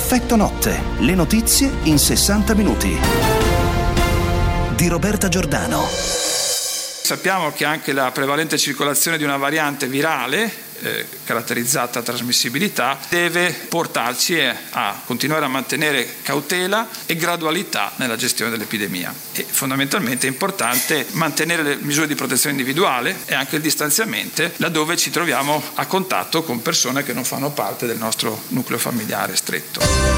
Effetto notte, le notizie in 60 minuti. Di Roberta Giordano. Sappiamo che anche la prevalente circolazione di una variante virale eh, caratterizzata trasmissibilità, deve portarci a continuare a mantenere cautela e gradualità nella gestione dell'epidemia. E fondamentalmente è importante mantenere le misure di protezione individuale e anche il distanziamento laddove ci troviamo a contatto con persone che non fanno parte del nostro nucleo familiare stretto.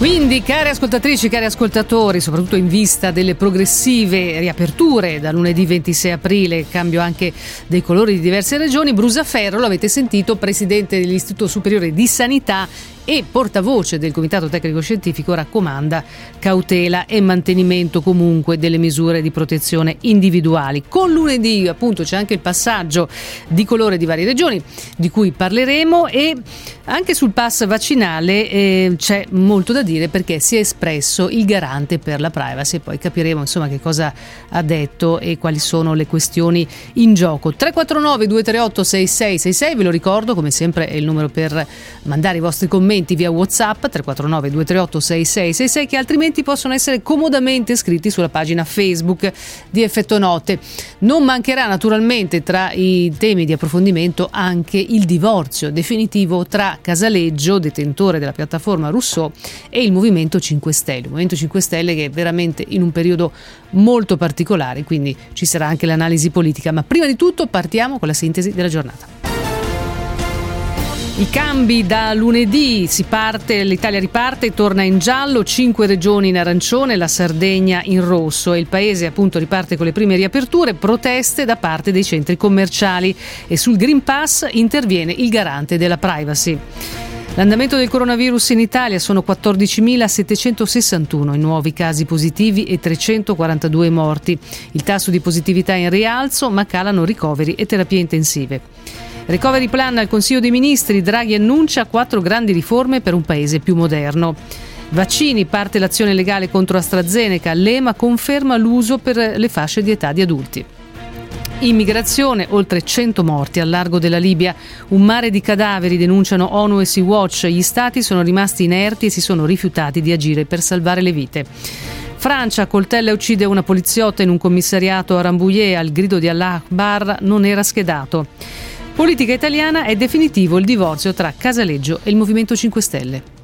Quindi, cari ascoltatrici, cari ascoltatori, soprattutto in vista delle progressive riaperture da lunedì 26 aprile, cambio anche dei colori di diverse regioni, Brusaferro, l'avete sentito, presidente dell'Istituto Superiore di Sanità e portavoce del Comitato Tecnico Scientifico raccomanda cautela e mantenimento comunque delle misure di protezione individuali. Con lunedì appunto c'è anche il passaggio di colore di varie regioni di cui parleremo e anche sul pass vaccinale eh, c'è molto da dire perché si è espresso il garante per la privacy e poi capiremo insomma che cosa ha detto e quali sono le questioni in gioco. 349 238 6666 ve lo ricordo come sempre è il numero per mandare i vostri commenti commenti via WhatsApp 349 238 6666 che altrimenti possono essere comodamente scritti sulla pagina Facebook di Effetto Note. Non mancherà naturalmente tra i temi di approfondimento anche il divorzio definitivo tra Casaleggio, detentore della piattaforma Rousseau, e il Movimento 5 Stelle. Il Movimento 5 Stelle che è veramente in un periodo molto particolare, quindi ci sarà anche l'analisi politica. Ma prima di tutto partiamo con la sintesi della giornata. I cambi da lunedì si parte, l'Italia riparte, torna in giallo, cinque regioni in arancione, la Sardegna in rosso e il paese appunto riparte con le prime riaperture, proteste da parte dei centri commerciali e sul Green Pass interviene il garante della privacy. L'andamento del coronavirus in Italia sono 14.761 i nuovi casi positivi e 342 morti. Il tasso di positività è in rialzo, ma calano ricoveri e terapie intensive. Recovery plan al Consiglio dei Ministri, Draghi annuncia quattro grandi riforme per un paese più moderno. Vaccini, parte l'azione legale contro AstraZeneca, l'EMA conferma l'uso per le fasce di età di adulti. Immigrazione, oltre 100 morti al largo della Libia, un mare di cadaveri denunciano ONU e Sea-Watch, gli stati sono rimasti inerti e si sono rifiutati di agire per salvare le vite. Francia coltella uccide una poliziotta in un commissariato a Rambouillet al grido di Allah Akbar non era schedato. Politica italiana è definitivo il divorzio tra Casaleggio e il Movimento 5 Stelle.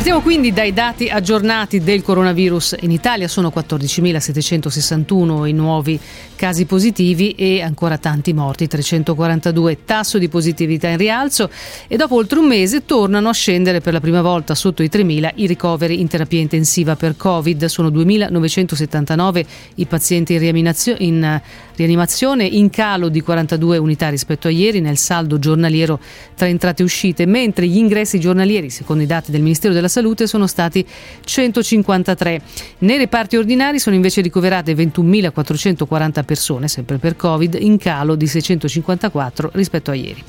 Partiamo quindi dai dati aggiornati del coronavirus. In Italia sono 14.761 i nuovi casi positivi e ancora tanti morti, 342. Tasso di positività in rialzo e dopo oltre un mese tornano a scendere per la prima volta sotto i 3.000 i ricoveri in terapia intensiva per Covid. Sono 2.979 i pazienti in, rianimazione, in calo di 42 unità rispetto a ieri nel saldo giornaliero tra entrate e uscite, mentre gli ingressi giornalieri, secondo i dati del Ministero della Salute, sono stati 153. Nei reparti ordinari sono invece ricoverate 21.440 persone, sempre per Covid, in calo di 654 rispetto a ieri.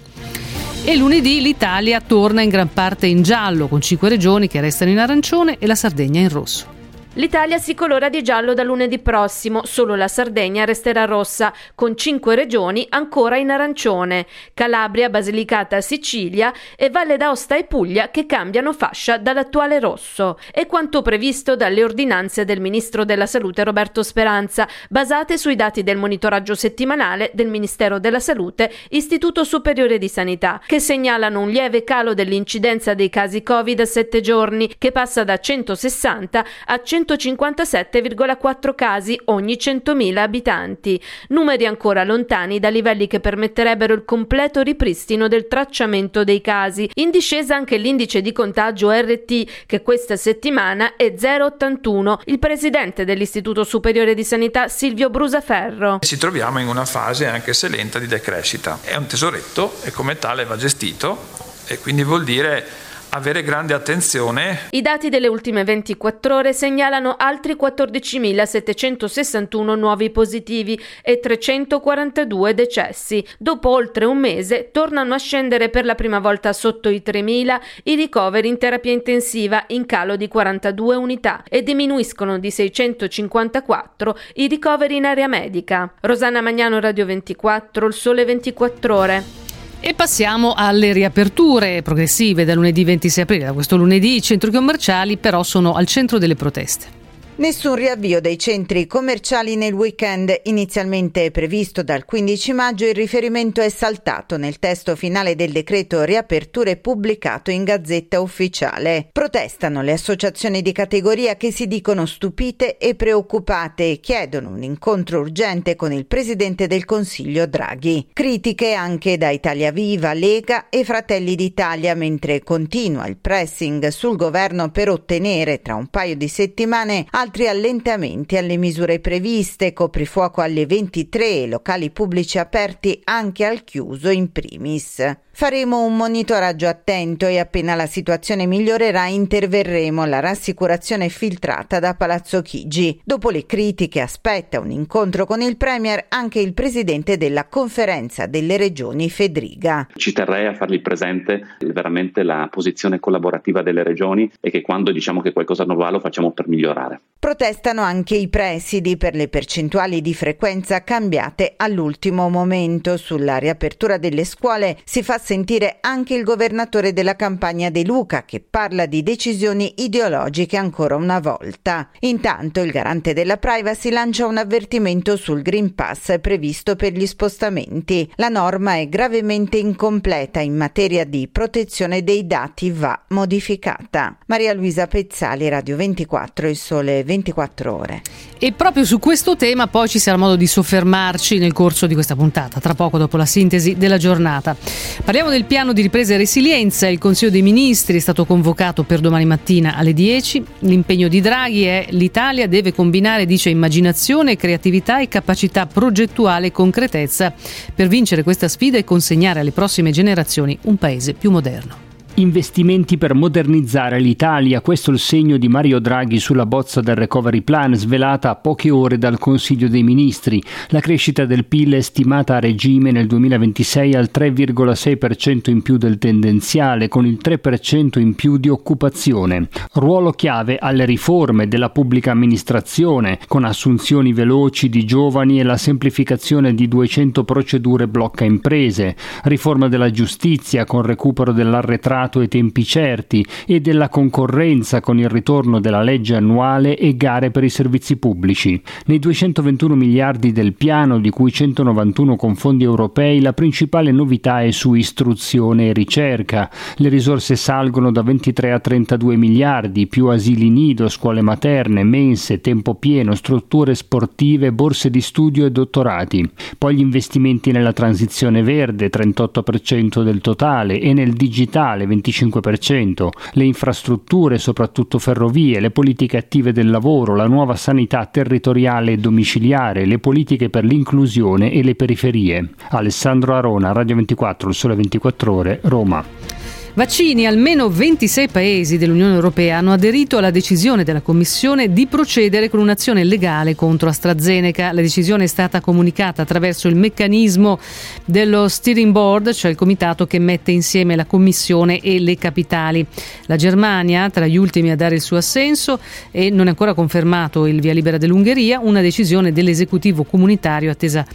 E lunedì l'Italia torna in gran parte in giallo, con cinque regioni che restano in arancione e la Sardegna in rosso. L'Italia si colora di giallo da lunedì prossimo, solo la Sardegna resterà rossa, con cinque regioni ancora in arancione, Calabria, Basilicata, Sicilia e Valle d'Aosta e Puglia che cambiano fascia dall'attuale rosso. È quanto previsto dalle ordinanze del Ministro della Salute Roberto Speranza, basate sui dati del monitoraggio settimanale del Ministero della Salute, Istituto Superiore di Sanità, che segnalano un lieve calo dell'incidenza dei casi Covid a sette giorni, che passa da 160 a 100 157,4 casi ogni 100.000 abitanti, numeri ancora lontani da livelli che permetterebbero il completo ripristino del tracciamento dei casi. In discesa anche l'indice di contagio RT che questa settimana è 0,81. Il presidente dell'Istituto Superiore di Sanità Silvio Brusaferro. Ci troviamo in una fase anche se lenta di decrescita. È un tesoretto e come tale va gestito e quindi vuol dire avere grande attenzione. I dati delle ultime 24 ore segnalano altri 14.761 nuovi positivi e 342 decessi. Dopo oltre un mese tornano a scendere per la prima volta sotto i 3.000 i ricoveri in terapia intensiva in calo di 42 unità e diminuiscono di 654 i ricoveri in area medica. Rosanna Magnano Radio 24, il sole 24 ore. E passiamo alle riaperture progressive da lunedì 26 aprile. Da questo lunedì i centri commerciali però sono al centro delle proteste. Nessun riavvio dei centri commerciali nel weekend inizialmente previsto dal 15 maggio, il riferimento è saltato nel testo finale del decreto riaperture pubblicato in Gazzetta Ufficiale. Protestano le associazioni di categoria che si dicono stupite e preoccupate e chiedono un incontro urgente con il Presidente del Consiglio Draghi. Critiche anche da Italia Viva, Lega e Fratelli d'Italia mentre continua il pressing sul governo per ottenere tra un paio di settimane altri altri allentamenti alle misure previste, coprifuoco alle 23, locali pubblici aperti anche al chiuso in primis. Faremo un monitoraggio attento e appena la situazione migliorerà interverremo. La rassicurazione filtrata da Palazzo Chigi. Dopo le critiche aspetta un incontro con il Premier anche il presidente della conferenza delle regioni Fedriga. Ci terrei a fargli presente veramente la posizione collaborativa delle regioni e che quando diciamo che qualcosa non va lo facciamo per migliorare. Protestano anche i presidi per le percentuali di frequenza cambiate all'ultimo momento. Sulla riapertura delle scuole si fa sentire anche il governatore della campagna De Luca che parla di decisioni ideologiche ancora una volta. Intanto il garante della privacy lancia un avvertimento sul Green Pass previsto per gli spostamenti. La norma è gravemente incompleta in materia di protezione dei dati va modificata. Maria Luisa Pezzali, Radio 24, il sole 24 ore. E proprio su questo tema poi ci sarà modo di soffermarci nel corso di questa puntata, tra poco dopo la sintesi della giornata. Parliamo del piano di ripresa e resilienza. Il Consiglio dei Ministri è stato convocato per domani mattina alle 10. L'impegno di Draghi è l'Italia deve combinare, dice, immaginazione, creatività e capacità progettuale e concretezza per vincere questa sfida e consegnare alle prossime generazioni un paese più moderno. Investimenti per modernizzare l'Italia, questo è il segno di Mario Draghi sulla bozza del recovery plan svelata a poche ore dal Consiglio dei Ministri. La crescita del PIL è stimata a regime nel 2026 al 3,6% in più del tendenziale, con il 3% in più di occupazione. Ruolo chiave alle riforme della pubblica amministrazione, con assunzioni veloci di giovani e la semplificazione di 200 procedure blocca imprese. Riforma della giustizia con recupero dell'arretrato e tempi certi e della concorrenza con il ritorno della legge annuale e gare per i servizi pubblici. Nei 221 miliardi del piano, di cui 191 con fondi europei, la principale novità è su istruzione e ricerca. Le risorse salgono da 23 a 32 miliardi, più asili nido, scuole materne, mense, tempo pieno, strutture sportive, borse di studio e dottorati. Poi gli investimenti nella transizione verde, 38% del totale, e nel digitale, 25%, le infrastrutture, soprattutto ferrovie, le politiche attive del lavoro, la nuova sanità territoriale e domiciliare, le politiche per l'inclusione e le periferie. Alessandro Arona, Radio 24, il Sole 24 Ore, Roma. Vaccini, almeno 26 paesi dell'Unione Europea hanno aderito alla decisione della Commissione di procedere con un'azione legale contro AstraZeneca. La decisione è stata comunicata attraverso il meccanismo dello steering board, cioè il comitato che mette insieme la Commissione e le capitali. La Germania, tra gli ultimi a dare il suo assenso, e non è ancora confermato il via libera dell'Ungheria, una decisione dell'esecutivo comunitario attesa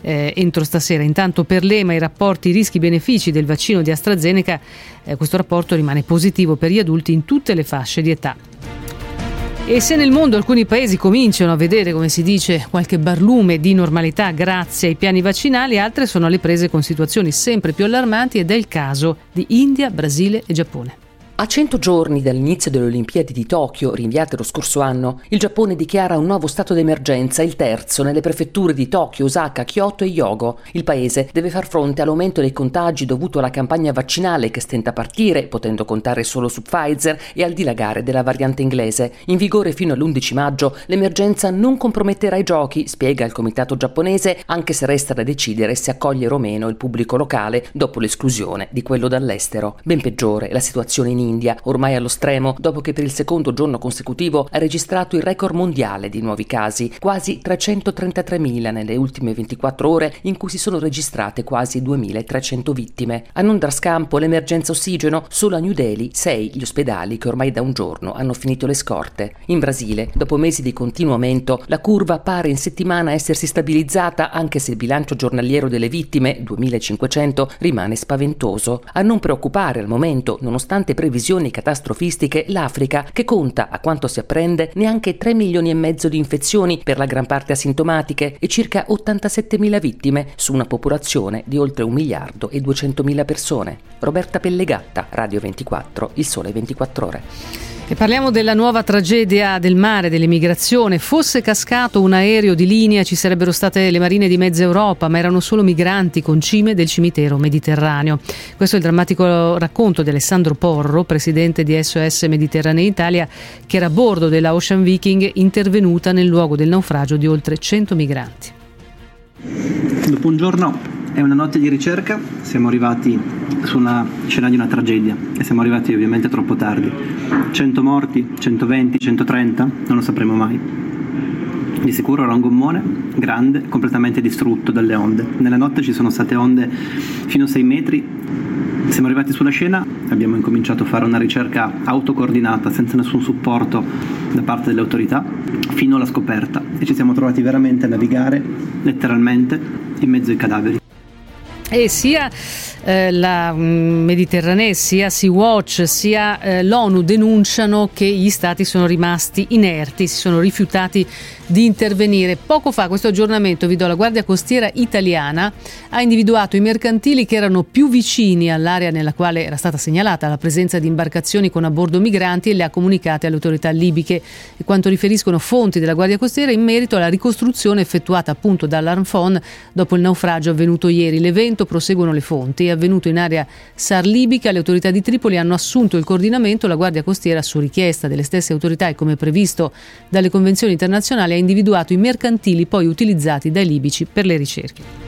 eh, entro stasera. Intanto per l'EMA i rapporti rischi-benefici del vaccino di AstraZeneca eh, questo rapporto rimane positivo per gli adulti in tutte le fasce di età. E se nel mondo alcuni paesi cominciano a vedere, come si dice, qualche barlume di normalità grazie ai piani vaccinali, altre sono alle prese con situazioni sempre più allarmanti ed è il caso di India, Brasile e Giappone. A 100 giorni dall'inizio delle Olimpiadi di Tokyo, rinviate lo scorso anno, il Giappone dichiara un nuovo stato d'emergenza, il terzo, nelle prefetture di Tokyo, Osaka, Kyoto e Hyogo. Il paese deve far fronte all'aumento dei contagi dovuto alla campagna vaccinale che stenta a partire, potendo contare solo su Pfizer, e al dilagare della variante inglese. In vigore fino all'11 maggio, l'emergenza non comprometterà i giochi, spiega il comitato giapponese, anche se resta da decidere se accogliere o meno il pubblico locale dopo l'esclusione di quello dall'estero. Ben peggiore la situazione in India, ormai allo stremo, dopo che per il secondo giorno consecutivo ha registrato il record mondiale di nuovi casi, quasi 333.000 nelle ultime 24 ore in cui si sono registrate quasi 2.300 vittime. A non dar scampo l'emergenza ossigeno, solo a New Delhi 6 gli ospedali che ormai da un giorno hanno finito le scorte. In Brasile, dopo mesi di continuo aumento, la curva pare in settimana essersi stabilizzata anche se il bilancio giornaliero delle vittime, 2500, rimane spaventoso. A non preoccupare al momento, nonostante previsioni catastrofistiche, l'Africa, che conta, a quanto si apprende, neanche 3 milioni e mezzo di infezioni, per la gran parte asintomatiche, e circa 87.000 vittime su una popolazione di oltre 1 miliardo e 200.000 persone. Roberta Pellegatta, Radio 24, Il Sole 24 Ore. E parliamo della nuova tragedia del mare, dell'immigrazione. Fosse cascato un aereo di linea ci sarebbero state le marine di mezza Europa, ma erano solo migranti con cime del cimitero mediterraneo. Questo è il drammatico racconto di Alessandro Porro, presidente di SOS Mediterranea Italia, che era a bordo della Ocean Viking intervenuta nel luogo del naufragio di oltre 100 migranti. Dopo un giorno è una notte di ricerca, siamo arrivati sulla scena di una tragedia e siamo arrivati ovviamente troppo tardi. 100 morti, 120, 130, non lo sapremo mai. Di sicuro era un gommone grande, completamente distrutto dalle onde. Nella notte ci sono state onde fino a 6 metri. Siamo arrivati sulla scena, abbiamo incominciato a fare una ricerca autocoordinata, senza nessun supporto da parte delle autorità, fino alla scoperta e ci siamo trovati veramente a navigare, letteralmente, in mezzo ai cadaveri e sia eh, la mm, Mediterranea, sia Sea-Watch, sia eh, l'ONU denunciano che gli stati sono rimasti inerti, si sono rifiutati di intervenire. Poco fa questo aggiornamento vi do la Guardia Costiera italiana ha individuato i mercantili che erano più vicini all'area nella quale era stata segnalata la presenza di imbarcazioni con a bordo migranti e le ha comunicate alle autorità libiche. E quanto riferiscono fonti della Guardia Costiera in merito alla ricostruzione effettuata appunto dall'Armfon dopo il naufragio avvenuto ieri. L'evento, proseguono le fonti, è avvenuto in area SAR libica. Le autorità di Tripoli hanno assunto il coordinamento. La Guardia Costiera, su richiesta delle stesse autorità e come previsto dalle convenzioni internazionali, ha individuato i mercantili poi utilizzati dai libici per le ricerche.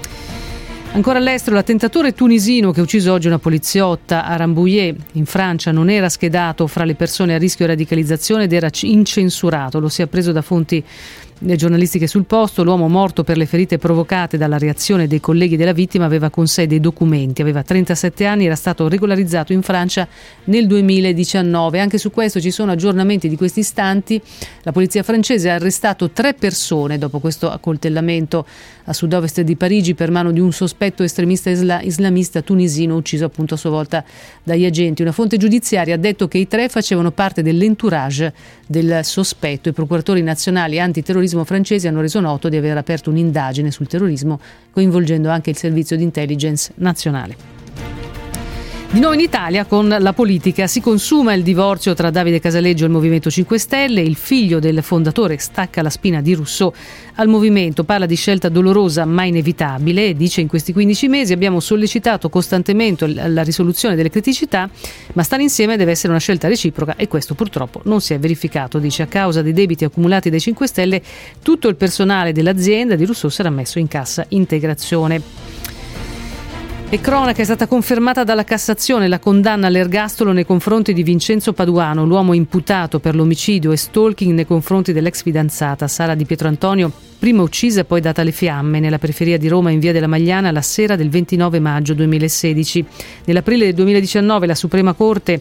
Ancora all'estero, l'attentatore tunisino che ha ucciso oggi una poliziotta a Rambouillet in Francia non era schedato fra le persone a rischio radicalizzazione ed era incensurato, lo si è appreso da fonti giornalistiche sul posto, l'uomo morto per le ferite provocate dalla reazione dei colleghi della vittima aveva con sé dei documenti, aveva 37 anni, era stato regolarizzato in Francia nel 2019. Anche su questo ci sono aggiornamenti di questi istanti. La polizia francese ha arrestato tre persone dopo questo accoltellamento a sud-ovest di Parigi per mano di un sospetto estremista isla- islamista tunisino ucciso appunto a sua volta dagli agenti. Una fonte giudiziaria ha detto che i tre facevano parte dell'entourage del sospetto. I procuratori nazionali antiterrorismo francesi hanno reso noto di aver aperto un'indagine sul terrorismo coinvolgendo anche il servizio di intelligence nazionale. Di nuovo in Italia con la politica si consuma il divorzio tra Davide Casaleggio e il Movimento 5 Stelle, il figlio del fondatore stacca la spina di Rousseau al movimento, parla di scelta dolorosa ma inevitabile dice in questi 15 mesi abbiamo sollecitato costantemente la risoluzione delle criticità, ma stare insieme deve essere una scelta reciproca e questo purtroppo non si è verificato, dice a causa dei debiti accumulati dai 5 Stelle tutto il personale dell'azienda di Rousseau sarà messo in cassa integrazione. E cronaca è stata confermata dalla Cassazione la condanna all'ergastolo nei confronti di Vincenzo Paduano, l'uomo imputato per l'omicidio e stalking nei confronti dell'ex fidanzata Sara Di Pietro Antonio, prima uccisa e poi data alle fiamme nella periferia di Roma in via della Magliana la sera del 29 maggio 2016. Nell'aprile del 2019 la Suprema Corte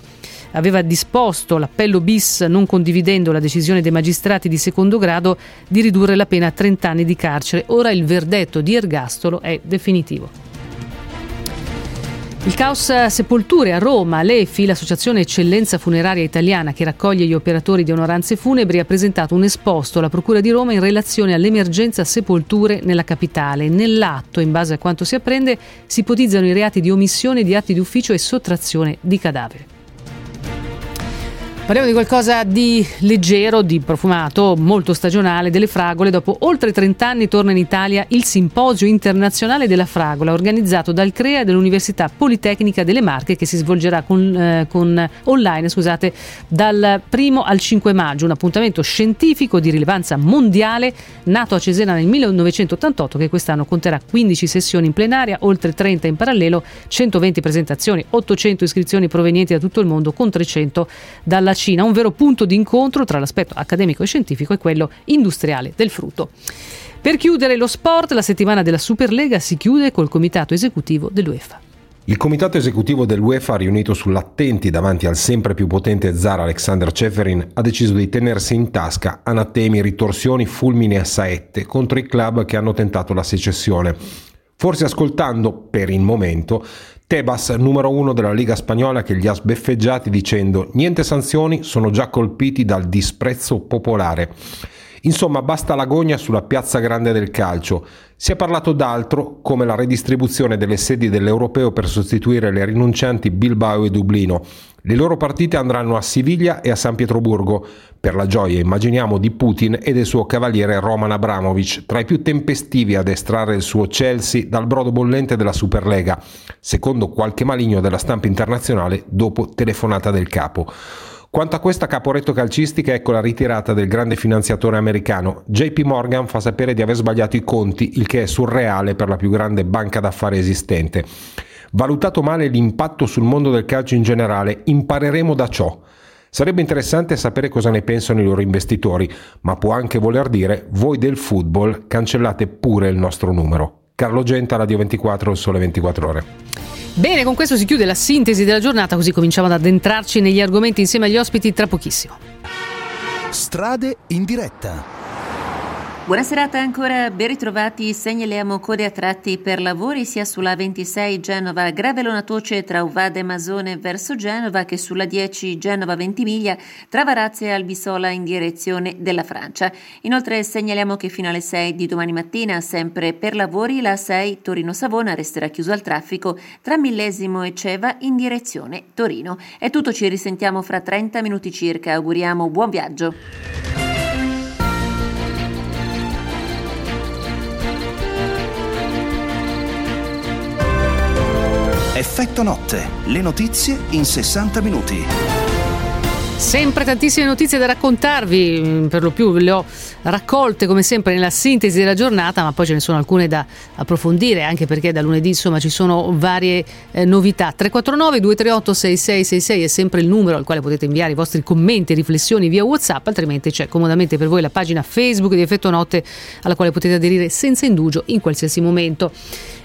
aveva disposto l'appello bis non condividendo la decisione dei magistrati di secondo grado di ridurre la pena a 30 anni di carcere. Ora il verdetto di ergastolo è definitivo. Il Caos Sepolture a Roma, l'EFI, l'associazione Eccellenza Funeraria Italiana che raccoglie gli operatori di onoranze funebri, ha presentato un esposto alla Procura di Roma in relazione all'emergenza sepolture nella capitale. Nell'atto, in base a quanto si apprende, si ipotizzano i reati di omissione di atti di ufficio e sottrazione di cadaveri. Parliamo di qualcosa di leggero, di profumato, molto stagionale, delle fragole. Dopo oltre 30 anni torna in Italia il Simposio Internazionale della Fragola, organizzato dal CREA dall'Università Politecnica delle Marche, che si svolgerà con, eh, con online scusate, dal 1 al 5 maggio. Un appuntamento scientifico di rilevanza mondiale, nato a Cesena nel 1988, che quest'anno conterà 15 sessioni in plenaria, oltre 30 in parallelo, 120 presentazioni, 800 iscrizioni provenienti da tutto il mondo, con 300 dalla Cina, un vero punto di incontro tra l'aspetto accademico e scientifico e quello industriale del frutto. Per chiudere lo sport, la settimana della Superlega si chiude col comitato esecutivo dell'UEFA. Il comitato esecutivo dell'UEFA, riunito sull'attenti davanti al sempre più potente zar Alexander Ceferin, ha deciso di tenersi in tasca anatemi, ritorsioni, fulmini e saette contro i club che hanno tentato la secessione. Forse ascoltando, per il momento, Tebas, numero uno della Liga Spagnola, che li ha sbeffeggiati dicendo niente sanzioni, sono già colpiti dal disprezzo popolare. Insomma, basta l'agonia sulla piazza grande del calcio. Si è parlato d'altro, come la redistribuzione delle sedi dell'Europeo per sostituire le rinuncianti Bilbao e Dublino. Le loro partite andranno a Siviglia e a San Pietroburgo, per la gioia, immaginiamo, di Putin e del suo cavaliere Roman Abramovich, tra i più tempestivi ad estrarre il suo Chelsea dal brodo bollente della Superlega, secondo qualche maligno della stampa internazionale dopo telefonata del capo. Quanto a questa caporetto calcistica, ecco la ritirata del grande finanziatore americano. JP Morgan fa sapere di aver sbagliato i conti, il che è surreale per la più grande banca d'affari esistente. Valutato male l'impatto sul mondo del calcio in generale, impareremo da ciò. Sarebbe interessante sapere cosa ne pensano i loro investitori, ma può anche voler dire voi del football cancellate pure il nostro numero. Carlo Genta, Radio 24, il Sole 24 Ore. Bene, con questo si chiude la sintesi della giornata, così cominciamo ad addentrarci negli argomenti insieme agli ospiti tra pochissimo. Strade in diretta. Buona serata ancora, ben ritrovati. Segnaliamo code a tratti per lavori sia sulla 26 Genova Gravelona Toce tra Uvada e Masone verso Genova che sulla 10 Genova Ventimiglia tra Varazia e Albisola in direzione della Francia. Inoltre segnaliamo che fino alle 6 di domani mattina, sempre per lavori, la 6 Torino-Savona resterà chiusa al traffico tra Millesimo e Ceva in direzione Torino. È tutto, ci risentiamo fra 30 minuti circa. Auguriamo buon viaggio. Effetto notte, le notizie in 60 minuti. Sempre tantissime notizie da raccontarvi, mm, per lo più le ho raccolte come sempre nella sintesi della giornata, ma poi ce ne sono alcune da approfondire, anche perché da lunedì insomma ci sono varie eh, novità. 349 238 6666 è sempre il numero al quale potete inviare i vostri commenti e riflessioni via WhatsApp, altrimenti c'è comodamente per voi la pagina Facebook di Effetto Notte alla quale potete aderire senza indugio in qualsiasi momento.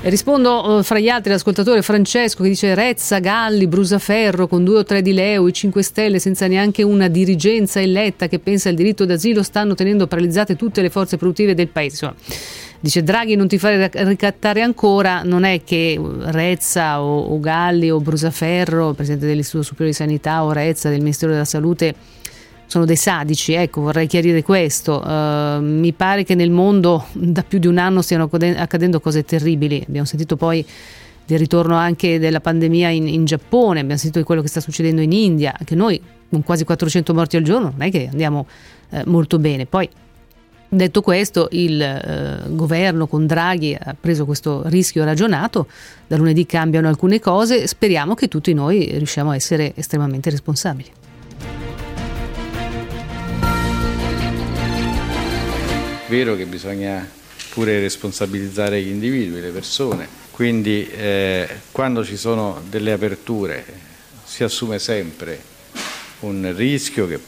Rispondo eh, fra gli altri all'ascoltatore Francesco che dice Rezza, Galli, Brusaferro con due o tre di Leo, i 5 Stelle senza neanche una dirigenza eletta che pensa al diritto d'asilo stanno tenendo paralizzate tutte le forze produttive del paese. Dice Draghi non ti fare ricattare ancora, non è che Rezza o, o Galli o Brusaferro, presidente dell'Istituto Superiore di Sanità o Rezza del Ministero della Salute sono dei sadici, ecco, vorrei chiarire questo. Uh, mi pare che nel mondo da più di un anno stiano accadendo cose terribili. Abbiamo sentito poi del ritorno anche della pandemia in, in Giappone, abbiamo sentito di quello che sta succedendo in India, anche noi con quasi 400 morti al giorno non è che andiamo eh, molto bene. Poi Detto questo, il eh, governo con Draghi ha preso questo rischio ragionato, da lunedì cambiano alcune cose, speriamo che tutti noi riusciamo a essere estremamente responsabili. Vero che bisogna pure responsabilizzare gli individui, le persone, quindi eh, quando ci sono delle aperture si assume sempre un rischio che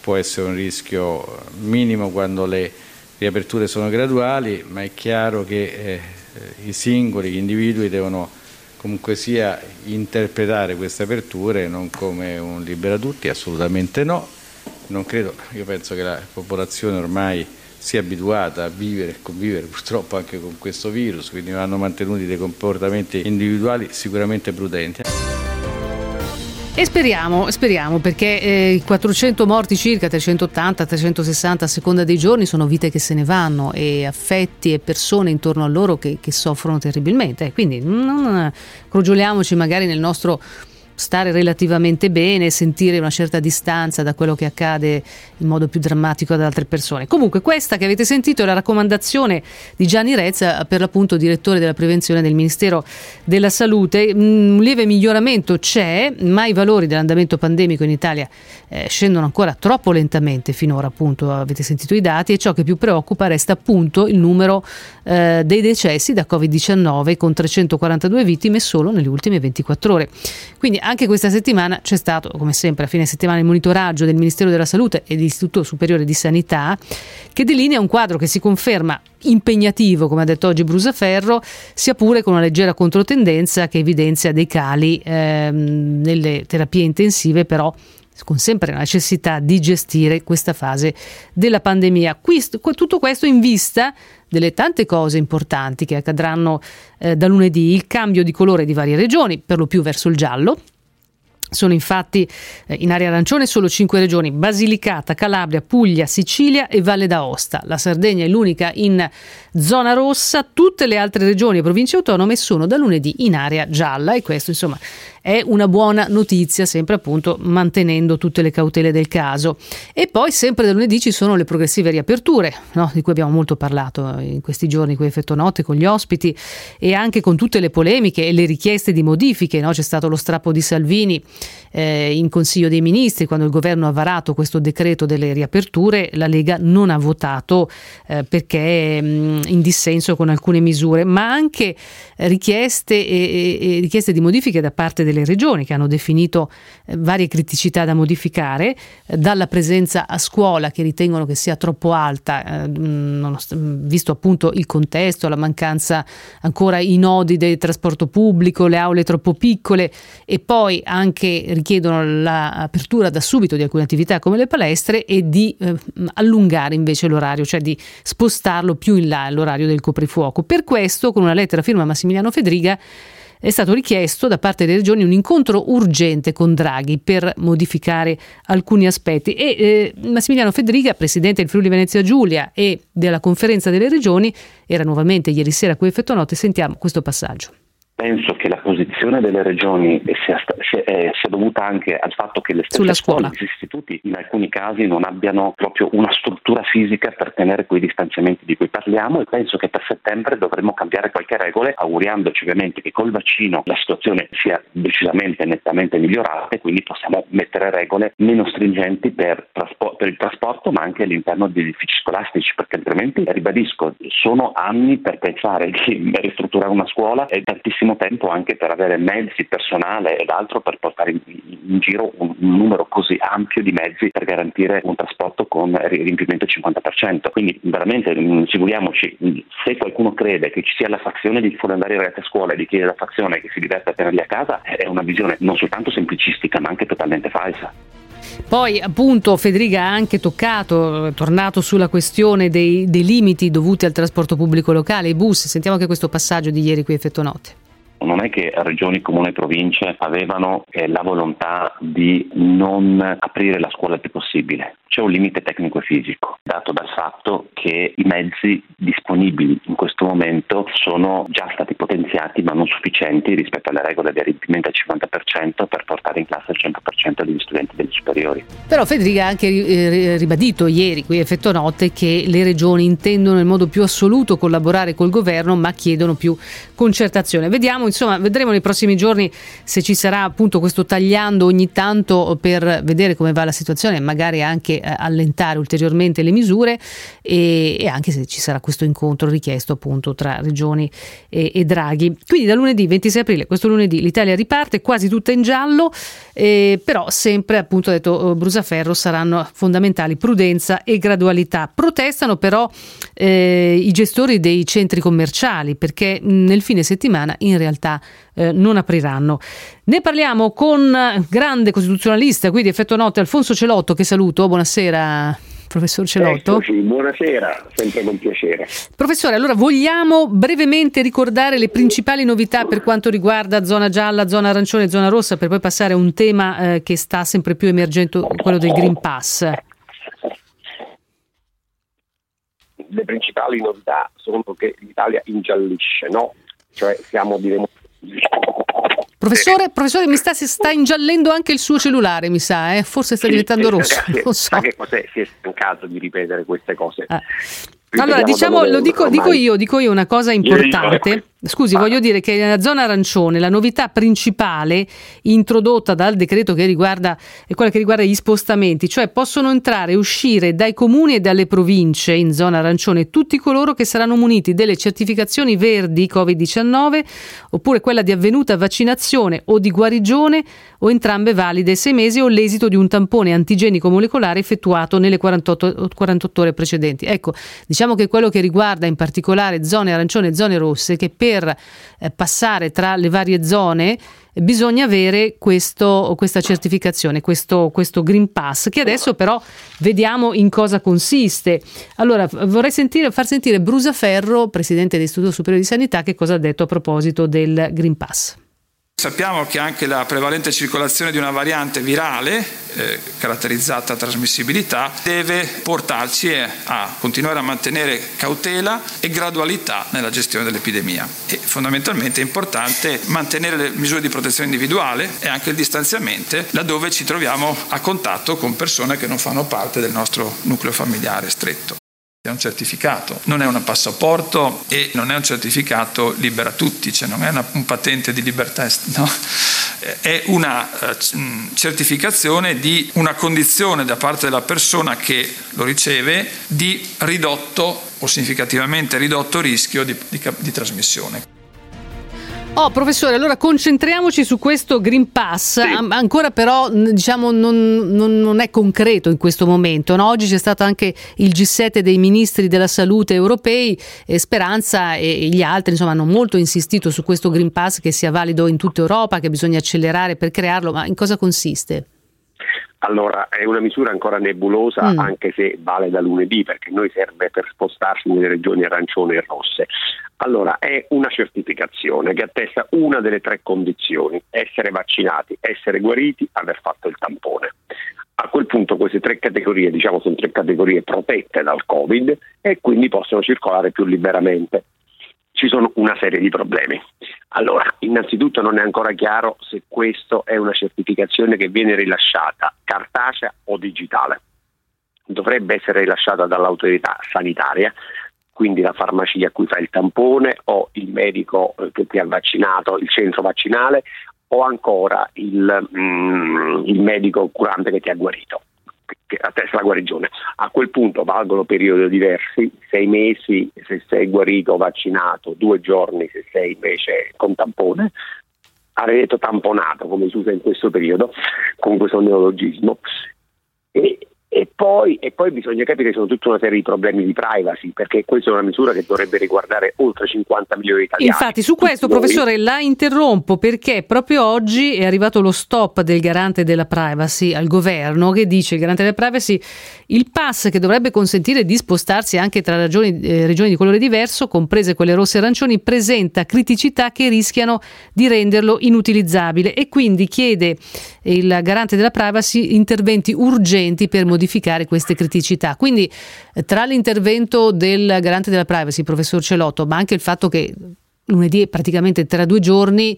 può essere un rischio minimo quando le riaperture sono graduali, ma è chiaro che eh, i singoli, gli individui devono comunque sia interpretare queste aperture non come un libera tutti, assolutamente no. Non credo, io penso che la popolazione ormai si è abituata a vivere e convivere purtroppo anche con questo virus, quindi vanno mantenuti dei comportamenti individuali sicuramente prudenti. E speriamo, speriamo perché eh, 400 morti circa, 380, 360 a seconda dei giorni, sono vite che se ne vanno e affetti e persone intorno a loro che, che soffrono terribilmente. Quindi non crogioliamoci magari nel nostro stare relativamente bene, sentire una certa distanza da quello che accade in modo più drammatico ad altre persone. Comunque questa che avete sentito è la raccomandazione di Gianni Rezza, per l'appunto direttore della prevenzione del Ministero della Salute. Mm, un lieve miglioramento c'è, ma i valori dell'andamento pandemico in Italia eh, scendono ancora troppo lentamente finora, appunto avete sentito i dati e ciò che più preoccupa resta appunto il numero eh, dei decessi da Covid-19 con 342 vittime solo nelle ultime 24 ore. Quindi anche questa settimana c'è stato, come sempre, a fine settimana il monitoraggio del Ministero della Salute e dell'Istituto Superiore di Sanità che delinea un quadro che si conferma impegnativo, come ha detto oggi Brusaferro, sia pure con una leggera controtendenza che evidenzia dei cali ehm, nelle terapie intensive, però con sempre la necessità di gestire questa fase della pandemia. tutto questo in vista delle tante cose importanti che accadranno eh, da lunedì, il cambio di colore di varie regioni, per lo più verso il giallo, sono infatti eh, in area arancione solo cinque regioni, Basilicata, Calabria, Puglia, Sicilia e Valle d'Aosta. La Sardegna è l'unica in zona rossa, tutte le altre regioni e province autonome sono da lunedì in area gialla e questo insomma è una buona notizia, sempre appunto mantenendo tutte le cautele del caso. E poi sempre da lunedì ci sono le progressive riaperture, no? di cui abbiamo molto parlato in questi giorni con effetto notte, con gli ospiti e anche con tutte le polemiche e le richieste di modifiche. No? C'è stato lo strappo di Salvini eh, in Consiglio dei Ministri quando il governo ha varato questo decreto delle riaperture, la Lega non ha votato eh, perché mh, in dissenso con alcune misure, ma anche richieste, e, e, richieste di modifiche da parte delle regioni che hanno definito eh, varie criticità da modificare, eh, dalla presenza a scuola che ritengono che sia troppo alta, eh, visto appunto il contesto, la mancanza ancora i nodi del trasporto pubblico, le aule troppo piccole e poi anche richiedono l'apertura da subito di alcune attività come le palestre e di eh, allungare invece l'orario, cioè di spostarlo più in là l'orario del coprifuoco. Per questo, con una lettera firma Massimiliano Fedriga, è stato richiesto da parte delle regioni un incontro urgente con Draghi per modificare alcuni aspetti e eh, Massimiliano Federica, presidente del Friuli Venezia Giulia e della conferenza delle regioni, era nuovamente ieri sera qui a Effetto Notte, sentiamo questo passaggio. Penso che la posizione delle regioni sia, sia, eh, sia dovuta anche al fatto che le stesse scuole, gli istituti in alcuni casi non abbiano proprio una struttura fisica per tenere quei distanziamenti di cui parliamo e penso che per settembre dovremmo cambiare qualche regola, auguriamoci ovviamente che col vaccino la situazione sia decisamente nettamente migliorata e quindi possiamo mettere regole meno stringenti per, traspo- per il trasporto ma anche all'interno degli edifici scolastici perché altrimenti, ribadisco, sono anni per pensare di ristrutturare una scuola e tantissimo tantissimo tempo anche per avere mezzi, personale ed altro per portare in, in giro un, un, numero così ampio di mezzi per garantire un trasporto con riempimento al 50%. Quindi veramente mm, figuriamoci, mm, se qualcuno crede che ci sia la fazione di andare i ragazzi a scuola e di chi è la fazione che si diverte a tenerli a casa, è una visione non soltanto semplicistica ma anche totalmente falsa. Poi appunto Federica ha anche toccato, tornato sulla questione dei, dei limiti dovuti al trasporto pubblico locale, i bus, sentiamo anche questo passaggio di ieri qui a Effetto Notte non è che regioni, comuni e province avevano eh, la volontà di non aprire la scuola il più possibile c'è un limite tecnico e fisico, dato dal fatto che i mezzi disponibili in questo momento sono già stati potenziati ma non sufficienti rispetto alle regole di riempimento al 50% per portare in classe il 100% degli studenti degli superiori. Però Federica ha anche eh, ribadito ieri qui a Effetto Notte che le regioni intendono in modo più assoluto collaborare col governo ma chiedono più concertazione. Vediamo, insomma, vedremo nei prossimi giorni se ci sarà appunto questo tagliando ogni tanto per vedere come va la situazione, magari anche eh, allentare ulteriormente le misure e, e, anche se ci sarà questo incontro richiesto appunto tra Regioni e, e, Draghi. Quindi da lunedì 26 aprile, questo lunedì l'Italia riparte quasi tutta in giallo, eh, però sempre appunto ha detto eh, Brusaferro saranno fondamentali prudenza e gradualità. Protestano però eh, i gestori dei centri commerciali perché nel fine settimana in realtà eh, non apriranno. Ne parliamo con grande costituzionalista qui di effetto notte Alfonso Celotto che saluto, buonasera. Professor Celotto. Eccoci, buonasera, sempre con piacere. Professore, allora vogliamo brevemente ricordare le principali novità per quanto riguarda zona gialla, zona arancione e zona rossa per poi passare a un tema eh, che sta sempre più emergendo, quello del Green Pass. Le principali novità sono che l'Italia ingiallisce, no? Cioè siamo di Professore, eh. professore mi sta, sta, ingiallendo anche il suo cellulare, mi sa, eh? forse sta sì, diventando rosso. Ragazzi, non so. che cos'è? Si è stancato di ripetere queste cose. Eh. Allora, diciamo, lo dico, dico, io, dico io una cosa importante. Scusi, ah. voglio dire che nella zona arancione la novità principale introdotta dal decreto che riguarda è quella che riguarda gli spostamenti, cioè possono entrare e uscire dai comuni e dalle province in zona arancione tutti coloro che saranno muniti delle certificazioni verdi Covid-19 oppure quella di avvenuta vaccinazione o di guarigione o entrambe valide sei mesi o l'esito di un tampone antigenico molecolare effettuato nelle 48, 48 ore precedenti. Ecco, diciamo che quello che riguarda in particolare zone arancione e zone rosse che per per eh, passare tra le varie zone bisogna avere questo, questa certificazione, questo, questo, Green Pass, che adesso però vediamo in cosa consiste. Allora, vorrei sentire, far sentire Brusaferro, presidente dell'Istituto Superiore di Sanità, che cosa ha detto a proposito del Green Pass. Sappiamo che anche la prevalente circolazione di una variante virale, eh, caratterizzata da trasmissibilità, deve portarci a continuare a mantenere cautela e gradualità nella gestione dell'epidemia. E fondamentalmente è importante mantenere le misure di protezione individuale e anche il distanziamento laddove ci troviamo a contatto con persone che non fanno parte del nostro nucleo familiare stretto. È un certificato, non è un passaporto e non è un certificato libera tutti, cioè non è una, un patente di libertà, no? è una uh, certificazione di una condizione da parte della persona che lo riceve di ridotto o significativamente ridotto rischio di, di, di trasmissione. Oh, professore, allora concentriamoci su questo Green Pass. Sì. ancora però diciamo, non, non, non, è concreto in questo momento. No? Oggi c'è stato anche il G7 dei ministri della salute europei e Speranza e gli altri insomma, hanno molto insistito su questo Green Pass che sia valido in tutta Europa, che bisogna accelerare per crearlo. Ma in cosa consiste? Allora, è una misura ancora nebulosa, mm. anche se vale da lunedì, perché noi serve per spostarsi nelle regioni arancione e rosse. Allora, è una certificazione che attesta una delle tre condizioni, essere vaccinati, essere guariti, aver fatto il tampone. A quel punto queste tre categorie, diciamo, sono tre categorie protette dal Covid e quindi possono circolare più liberamente ci sono una serie di problemi. Allora, innanzitutto non è ancora chiaro se questa è una certificazione che viene rilasciata cartacea o digitale. Dovrebbe essere rilasciata dall'autorità sanitaria, quindi la farmacia a cui fa il tampone o il medico eh, che ti ha vaccinato, il centro vaccinale o ancora il, mm, il medico curante che ti ha guarito attesta la guarigione. A quel punto valgono periodi diversi, sei mesi se sei guarito o vaccinato, due giorni se sei invece con tampone, avrei detto tamponato come si usa in questo periodo, con questo neologismo. E, e poi, e poi, bisogna capire che sono tutta una serie di problemi di privacy, perché questa è una misura che dovrebbe riguardare oltre 50 milioni di italiani. Infatti, su questo, Noi... professore, la interrompo perché proprio oggi è arrivato lo stop del garante della privacy al governo che dice il garante della privacy il pass che dovrebbe consentire di spostarsi anche tra regioni, eh, regioni di colore diverso, comprese quelle rosse e arancioni, presenta criticità che rischiano di renderlo inutilizzabile e quindi chiede il garante della privacy interventi urgenti per modificare queste criticità. Quindi eh, tra l'intervento del garante della privacy, professor Celotto, ma anche il fatto che lunedì praticamente tra due giorni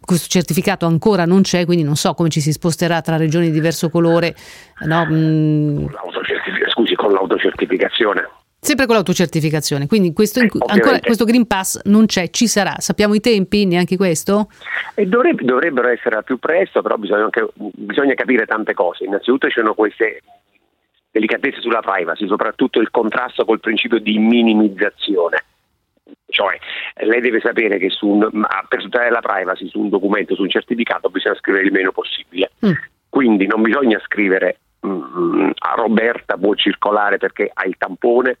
questo certificato ancora non c'è, quindi non so come ci si sposterà tra regioni di diverso colore. No? Mm. Scusi, con l'autocertificazione. Sempre con l'autocertificazione, quindi questo, eh, ancora, questo Green Pass non c'è, ci sarà. Sappiamo i tempi, neanche questo? E dovrebbe, dovrebbero essere al più presto, però bisogna, anche, bisogna capire tante cose. Innanzitutto ci sono queste delicatezze sulla privacy, soprattutto il contrasto col principio di minimizzazione. Cioè, lei deve sapere che un, per tutelare la privacy su un documento, su un certificato, bisogna scrivere il meno possibile. Mm. Quindi non bisogna scrivere mm, a Roberta può circolare perché ha il tampone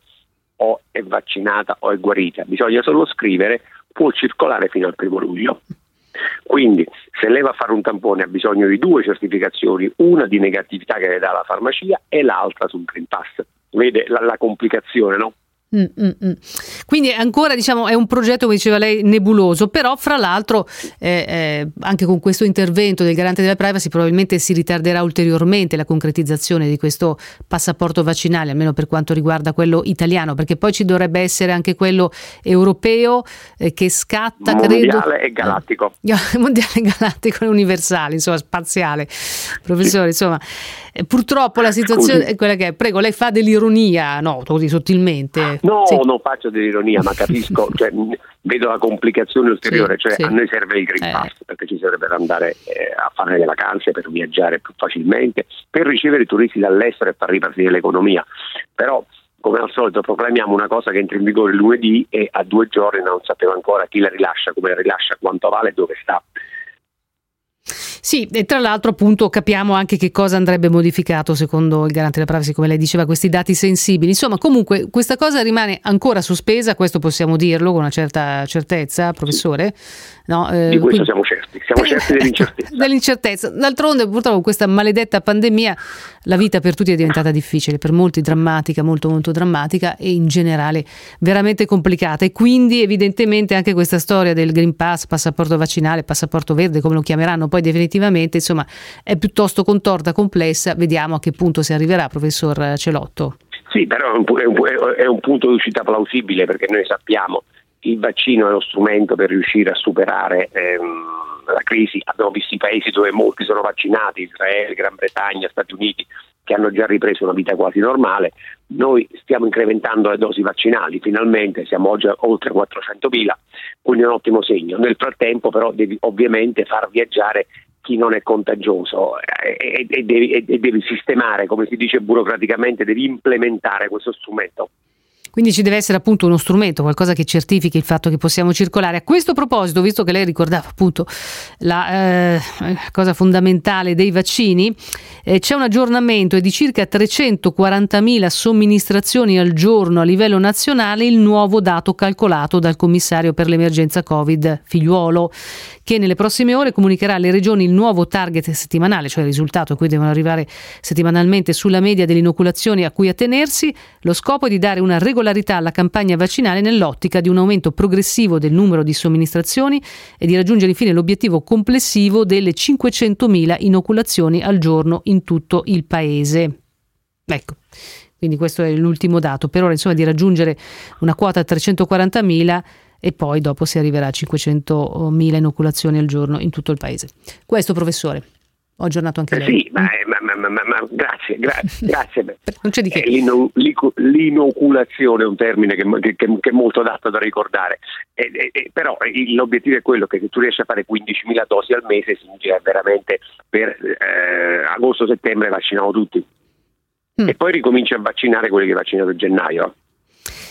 o è vaccinata o è guarita, bisogna solo scrivere può circolare fino al primo luglio. Quindi se lei va a fare un tampone ha bisogno di due certificazioni, una di negatività che le dà la farmacia e l'altra sul Green Pass. Vede la, la complicazione, no? Mm, mm, mm. Quindi ancora diciamo è un progetto, come diceva lei, nebuloso, però fra l'altro eh, eh, anche con questo intervento del garante della privacy probabilmente si ritarderà ulteriormente la concretizzazione di questo passaporto vaccinale, almeno per quanto riguarda quello italiano, perché poi ci dovrebbe essere anche quello europeo eh, che scatta, mondiale credo... e galattico. mondiale, galattico e universale, insomma, spaziale. Professore, insomma, eh, purtroppo la situazione Scusi. è quella che è. Prego, lei fa dell'ironia, no, così sottilmente. No, sì. non faccio dell'ironia, ma capisco, cioè, vedo la complicazione ulteriore, sì, cioè sì. a noi serve il Green eh. Pass eh. perché ci serve per andare eh, a fare le vacanze, per viaggiare più facilmente, per ricevere turisti dall'estero e far ripartire l'economia. Però come al solito proclamiamo una cosa che entra in vigore lunedì e a due giorni non sappiamo ancora chi la rilascia, come la rilascia, quanto vale e dove sta. Sì, e tra l'altro appunto capiamo anche che cosa andrebbe modificato secondo il garante della privacy, come lei diceva, questi dati sensibili. Insomma, comunque questa cosa rimane ancora sospesa, questo possiamo dirlo con una certa certezza, professore. No, eh, Di questo quindi... siamo certi, siamo certi dell'incertezza. dell'incertezza. D'altronde purtroppo con questa maledetta pandemia la vita per tutti è diventata difficile, per molti drammatica, molto molto drammatica e in generale veramente complicata e quindi evidentemente anche questa storia del Green Pass, passaporto vaccinale, passaporto verde, come lo chiameranno poi definitivamente, insomma è piuttosto contorta, complessa, vediamo a che punto si arriverà, professor Celotto. Sì, però è un, è un punto di uscita plausibile perché noi sappiamo il vaccino è lo strumento per riuscire a superare ehm, la crisi. Abbiamo visto i paesi dove molti sono vaccinati, Israele, Gran Bretagna, Stati Uniti, che hanno già ripreso una vita quasi normale. Noi stiamo incrementando le dosi vaccinali, finalmente siamo oggi oltre 400.000, quindi è un ottimo segno. Nel frattempo però devi ovviamente far viaggiare chi non è contagioso e, e, e, devi, e devi sistemare, come si dice burocraticamente, devi implementare questo strumento. Quindi ci deve essere appunto uno strumento, qualcosa che certifichi il fatto che possiamo circolare. A questo proposito, visto che lei ricordava appunto la eh, cosa fondamentale dei vaccini, eh, c'è un aggiornamento di circa 340.000 somministrazioni al giorno a livello nazionale, il nuovo dato calcolato dal commissario per l'emergenza Covid Figliuolo, che nelle prossime ore comunicherà alle regioni il nuovo target settimanale, cioè il risultato a cui devono arrivare settimanalmente sulla media delle inoculazioni a cui attenersi. Lo scopo è di dare una regolazione regolarità alla campagna vaccinale nell'ottica di un aumento progressivo del numero di somministrazioni e di raggiungere infine l'obiettivo complessivo delle 500.000 inoculazioni al giorno in tutto il paese. Ecco. Quindi questo è l'ultimo dato. Per ora insomma di raggiungere una quota 340.000 e poi dopo si arriverà a 500.000 inoculazioni al giorno in tutto il paese. Questo professore. Ho aggiornato anche lei. Sì, ma, ma, ma, ma grazie, gra- grazie. non c'è di che. L'ino- l'inoculazione è un termine che, che, che, è molto adatto da ricordare, e, e, però l'obiettivo è quello che se tu riesci a fare 15.000 dosi al mese significa veramente per eh, agosto-settembre vacciniamo tutti. Mm. E poi ricominci a vaccinare quelli che hai vaccinato a gennaio.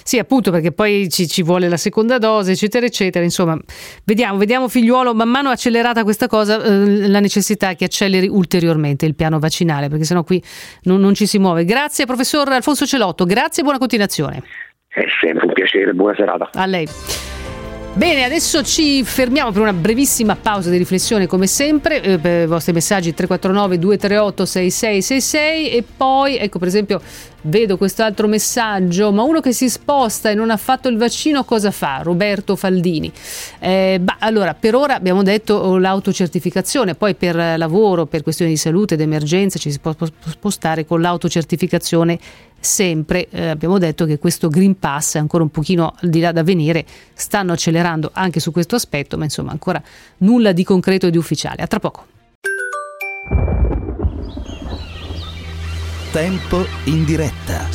Sì, appunto, perché poi ci, ci, vuole la seconda dose, eccetera, eccetera. Insomma, vediamo, vediamo figliuolo, man mano accelerata questa cosa, eh, la necessità che acceleri ulteriormente il piano vaccinale, perché sennò qui non, non ci si muove. Grazie, professor Alfonso Celotto, grazie e buona continuazione. È sempre un piacere, buona serata. A lei. Bene, adesso ci fermiamo per una brevissima pausa di riflessione come sempre, eh, per i vostri messaggi 349 238 6666 e poi, ecco per esempio, vedo quest'altro messaggio, ma uno che si sposta e non ha fatto il vaccino cosa fa? Roberto Faldini. Eh, bah, allora, per ora abbiamo detto oh, l'autocertificazione, poi per lavoro, per questioni di salute ed emergenza ci si può spostare con l'autocertificazione sempre eh, abbiamo detto che questo Green Pass è ancora un pochino al di là da venire, stanno accelerando anche su questo aspetto, ma insomma ancora nulla di concreto e di ufficiale. A tra poco. Tempo in diretta.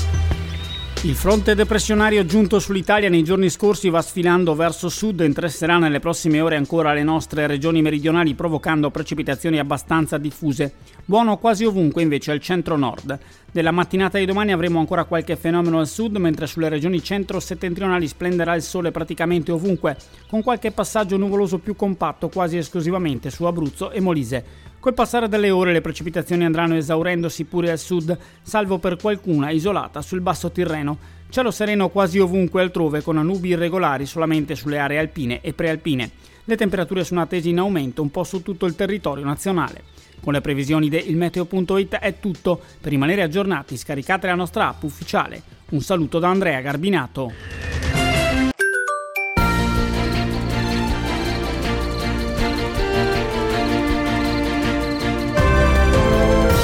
Il fronte depressionario giunto sull'Italia nei giorni scorsi va sfilando verso sud e interesserà nelle prossime ore ancora le nostre regioni meridionali provocando precipitazioni abbastanza diffuse. Buono quasi ovunque invece al centro-nord. Nella mattinata di domani avremo ancora qualche fenomeno al sud, mentre sulle regioni centro-settentrionali splenderà il sole praticamente ovunque, con qualche passaggio nuvoloso più compatto quasi esclusivamente su Abruzzo e Molise. Col passare delle ore le precipitazioni andranno esaurendosi pure al sud, salvo per qualcuna isolata sul basso Tirreno. Cielo sereno quasi ovunque altrove con nubi irregolari solamente sulle aree alpine e prealpine. Le temperature sono attese in aumento un po' su tutto il territorio nazionale. Con le previsioni di ilmeteo.it è tutto. Per rimanere aggiornati scaricate la nostra app ufficiale. Un saluto da Andrea Garbinato.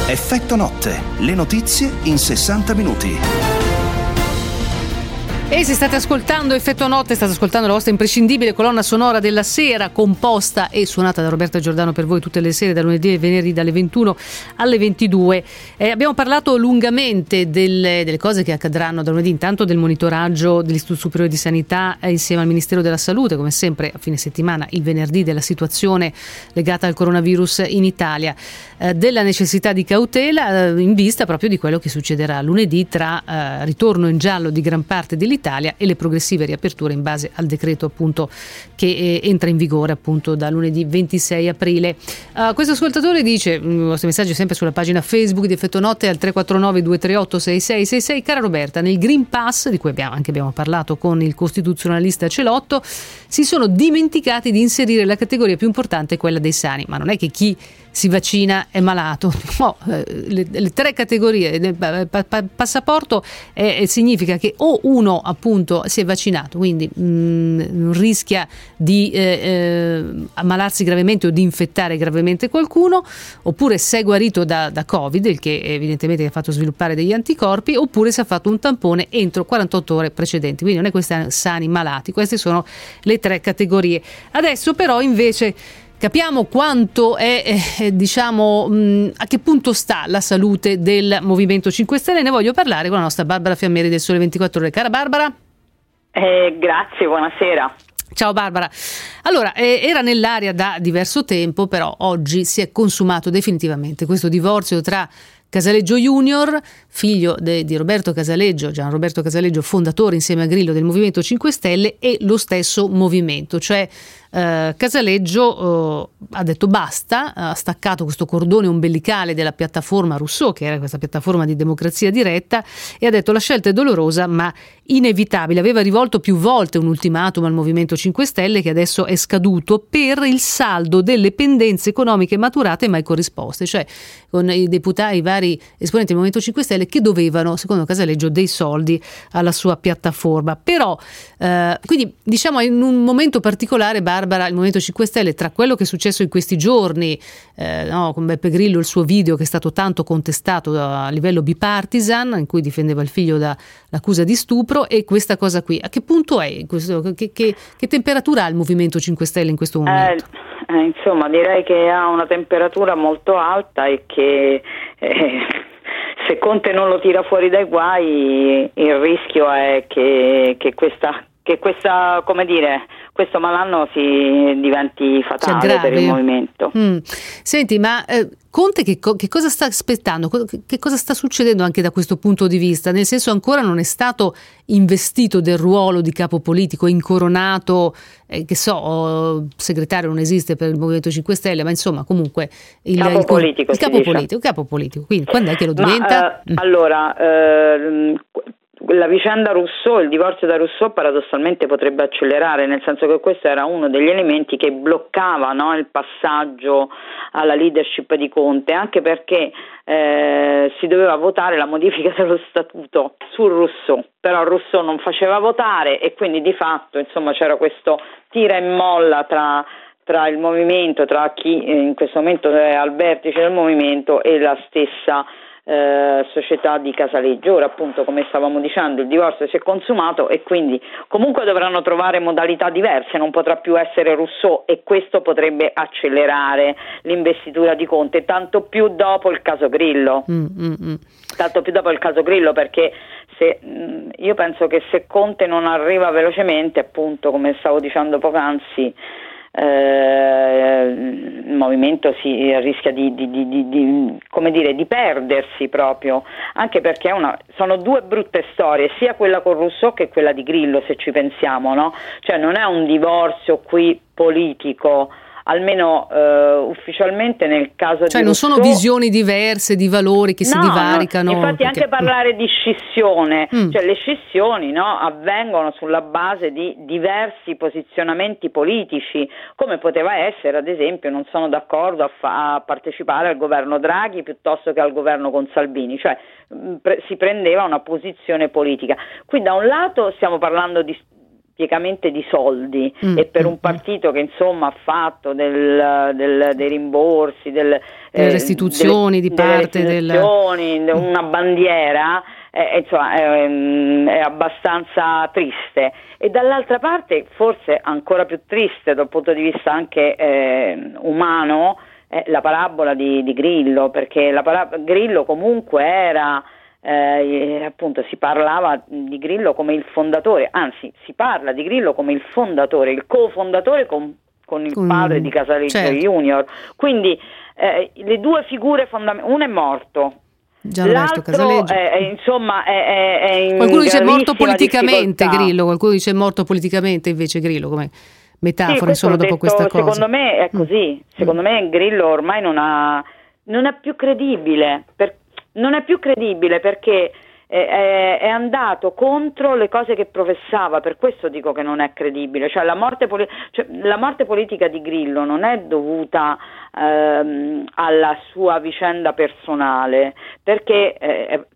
Effetto notte, le notizie in 60 minuti. E se state ascoltando Effetto Notte, state ascoltando la vostra imprescindibile colonna sonora della sera, composta e suonata da Roberta Giordano per voi tutte le sere, da lunedì e venerdì dalle 21 alle 22. Eh, abbiamo parlato lungamente delle, delle, cose che accadranno da lunedì, intanto del monitoraggio dell'Istituto Superiore di Sanità eh, insieme al Ministero della Salute, come sempre a fine settimana, il venerdì, della situazione legata al coronavirus in Italia, eh, della necessità di cautela eh, in vista proprio di quello che succederà lunedì tra eh, ritorno in giallo di gran parte dell'Italia d'Italia e le progressive riaperture in base al decreto appunto che eh, entra in vigore appunto da lunedì 26 aprile. Uh, questo ascoltatore dice, il vostro messaggio è sempre sulla pagina Facebook di Effetto Notte al 349 238 6666, cara Roberta, nel Green Pass, di cui abbiamo, anche abbiamo parlato con il costituzionalista Celotto, si sono dimenticati di inserire la categoria più importante, quella dei sani, ma non è che chi si vaccina è malato. No, eh, le, le, tre categorie passaporto eh, significa che o uno appunto si è vaccinato, quindi mh, mm, rischia di eh, eh, ammalarsi gravemente o di infettare gravemente qualcuno, oppure se è guarito da, da Covid, il che evidentemente ha fatto sviluppare degli anticorpi, oppure si è fatto un tampone entro 48 ore precedenti. Quindi non è questi sani malati, queste sono le tre categorie. Adesso però invece Capiamo quanto è, eh, diciamo, mh, a che punto sta la salute del Movimento 5 Stelle. Ne voglio parlare con la nostra Barbara Fiammeri del Sole 24 Ore. Cara Barbara. Eh, grazie, buonasera. Ciao Barbara. Allora, eh, era nell'aria da diverso tempo, però oggi si è consumato definitivamente questo divorzio tra Casaleggio Junior, figlio de, di Roberto Casaleggio, Gian Roberto Casaleggio, fondatore insieme a Grillo del Movimento 5 Stelle, e lo stesso movimento, cioè eh, Casaleggio eh, ha detto basta, ha staccato questo cordone ombelicale della piattaforma Rousseau, che era questa piattaforma di democrazia diretta, e ha detto la scelta è dolorosa ma inevitabile. Aveva rivolto più volte un ultimatum al Movimento 5 Stelle che adesso è scaduto per il saldo delle pendenze economiche maturate mai corrisposte, cioè con i deputati, i vari esponenti del Movimento 5 Stelle che dovevano, secondo Casaleggio, dei soldi alla sua piattaforma. Però, eh, quindi diciamo in un momento particolare Barbara Barbara, il Movimento 5 Stelle, tra quello che è successo in questi giorni, eh, no, con Beppe Grillo, il suo video che è stato tanto contestato a livello bipartisan, in cui difendeva il figlio dall'accusa di stupro, e questa cosa qui, a che punto è? Questo, che, che, che, temperatura ha il Movimento 5 Stelle in questo momento? Eh, eh, insomma, direi che ha una temperatura molto alta e che eh, se Conte non lo tira fuori dai guai, il rischio è che, che questa, che questa come dire, questo malanno si diventi fatale per il movimento. Mm. Senti, ma eh, Conte che, co- che, cosa sta aspettando? Che cosa sta succedendo anche da questo punto di vista? Nel senso ancora non è stato investito del ruolo di capo politico, incoronato, eh, che so, segretario non esiste per il Movimento 5 Stelle, ma insomma comunque il capo il, politico. Il capo politico, capo politico. Quindi quando è che lo diventa? Ma, eh, mm. Allora, eh, la vicenda Rousseau, il divorzio da Rousseau paradossalmente potrebbe accelerare, nel senso che questo era uno degli elementi che bloccava no, il passaggio alla leadership di Conte, anche perché eh, si doveva votare la modifica dello statuto su Rousseau, però Rousseau non faceva votare e quindi di fatto insomma, c'era questo tira e molla tra tra il movimento, tra chi eh, in questo momento è al vertice del movimento e la stessa eh, società di Casaleggio. Ora appunto come stavamo dicendo il divorzio si è consumato e quindi comunque dovranno trovare modalità diverse, non potrà più essere Rousseau e questo potrebbe accelerare l'investitura di Conte, tanto più dopo il caso Grillo. Mm, mm, mm. Tanto più dopo il caso Grillo perché se, mm, io penso che se Conte non arriva velocemente, appunto come stavo dicendo poc'anzi, eh, il movimento si rischia di, di, di, di, dire, di perdersi proprio, anche perché una, sono due brutte storie, sia quella con Rousseau che quella di Grillo, se ci pensiamo, no? Cioè non è un divorzio qui politico almeno eh, ufficialmente nel caso cioè di non Rousseau, sono visioni diverse di valori che si No, divaricano. no, infatti perché- anche parlare di scissione, Mm. cioè le scissioni no, avvengono sulla base di diversi posizionamenti politici, come poteva essere ad esempio non sono d'accordo a, fa- a partecipare al governo Draghi piuttosto che al governo con Salvini, cioè mh, pre- si prendeva una posizione politica. Qui da un lato stiamo parlando di praticamente di soldi Mm, e per mm, un partito che insomma ha fatto del- del- dei rimborsi, del, Delle eh, restituzioni di delle parte del- restituzioni, de- una bandiera, eh, insomma è, mm, è abbastanza triste. E dall'altra parte forse ancora più triste dal punto di vista anche eh, umano è la parabola di, di Grillo perché la para- Grillo comunque era eh, appunto si parlava di Grillo come il fondatore, anzi si parla di Grillo come il fondatore, il cofondatore con, con il Con- padre di Casaleggio certo. Junior. Quindi eh, le due figure fondamentali, uno è morto. Gianroberto Casaleggio. è, insomma è, è- è in Qualcuno dice morto politicamente difficoltà. Grillo, qualcuno dice morto politicamente invece Grillo come Sì, metafora insomma l'ho dopo detto, questa cosa. Mm. Secondo me è così. Secondo me Grillo ormai non ha non è più credibile. per- non è più credibile perché è, è- è andato contro le cose che professava, per questo dico che non è credibile. Cioè la morte, cioè, la morte politica di Grillo non è dovuta ehm, alla sua vicenda personale, perché eh,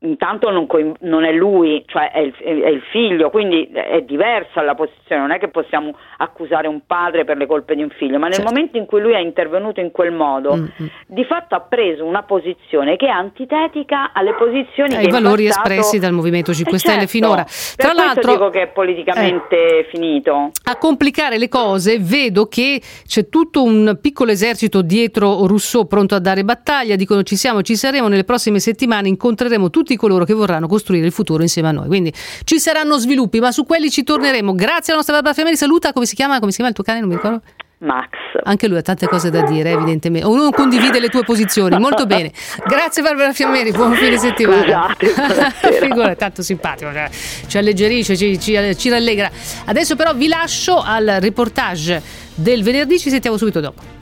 intanto non, coin- non è lui, cioè è il, è il figlio, quindi è diversa la posizione, non è che possiamo accusare un padre per le colpe di un figlio, ma nel Certo. momento in cui lui è intervenuto in quel modo, Mm, mm. di fatto ha preso una posizione che è antitetica alle posizioni Ai valori passato- espressi dal Movimento 5 Eh, Stelle certo, finora. Tra l'altro, dico che è politicamente finito. a complicare le cose vedo che c'è tutto un piccolo esercito dietro Rousseau pronto a dare battaglia, dicono ci siamo, ci saremo, nelle prossime settimane incontreremo tutti coloro che vorranno costruire il futuro insieme a noi, quindi ci saranno sviluppi, ma su quelli ci torneremo. Grazie alla nostra Barbara Fiameri, saluta, come si chiama, come si chiama il tuo cane, non mi ricordo. Max. Anche lui ha tante cose da dire, evidentemente. Ognuno condivide le tue posizioni, molto bene. Grazie Barbara Fiammeri, buon fine settimana. Buonasera. Figura, tanto simpatico, cioè, ci alleggerisce, ci, ci- ci rallegra. Adesso però vi lascio al reportage del venerdì, ci sentiamo subito dopo.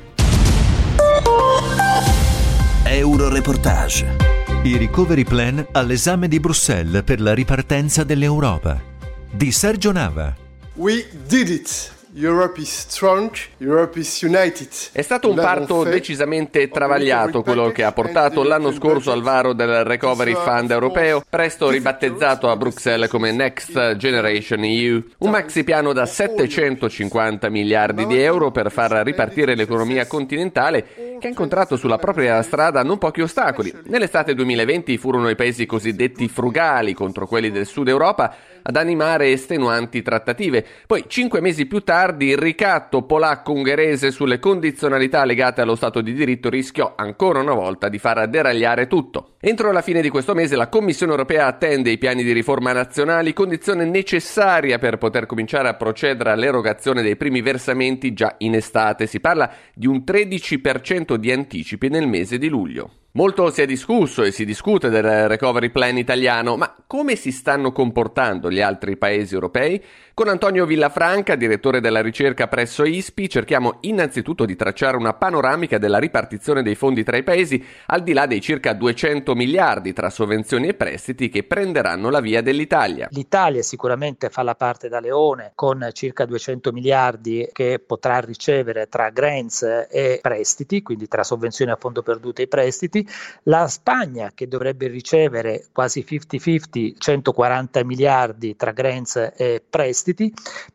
Euroreportage. I recovery plan all'esame di Bruxelles per la ripartenza dell'Europa. Di Sergio Nava. We did it. Europe is strong, Europe is united. È stato un parto decisamente travagliato quello che ha portato l'anno scorso al varo del Recovery Fund europeo, presto ribattezzato a Bruxelles come Next Generation EU, un maxi piano da 750 miliardi di euro per far ripartire l'economia continentale che ha incontrato sulla propria strada non pochi ostacoli. Nell'estate 2020 furono i paesi cosiddetti frugali contro quelli del sud Europa ad animare estenuanti trattative. Poi, cinque mesi più tardi, il ricatto polacco-ungherese sulle condizionalità legate allo Stato di diritto rischiò ancora una volta di far deragliare tutto. Entro la fine di questo mese la Commissione europea attende i piani di riforma nazionali, condizione necessaria per poter cominciare a procedere all'erogazione dei primi versamenti già in estate. Si parla di un 13% di anticipi nel mese di luglio. Molto si è discusso e si discute del recovery plan italiano, ma come si stanno comportando gli altri paesi europei? Con Antonio Villafranca, direttore della ricerca presso ISPI, cerchiamo innanzitutto di tracciare una panoramica della ripartizione dei fondi tra i paesi, al di là dei circa 200 miliardi tra sovvenzioni e prestiti che prenderanno la via dell'Italia. L'Italia sicuramente fa la parte da leone con circa 200 miliardi che potrà ricevere tra grants e prestiti, quindi tra sovvenzioni a fondo perduto e prestiti. La Spagna che dovrebbe ricevere quasi 50-50, 140 miliardi tra grants e prestiti,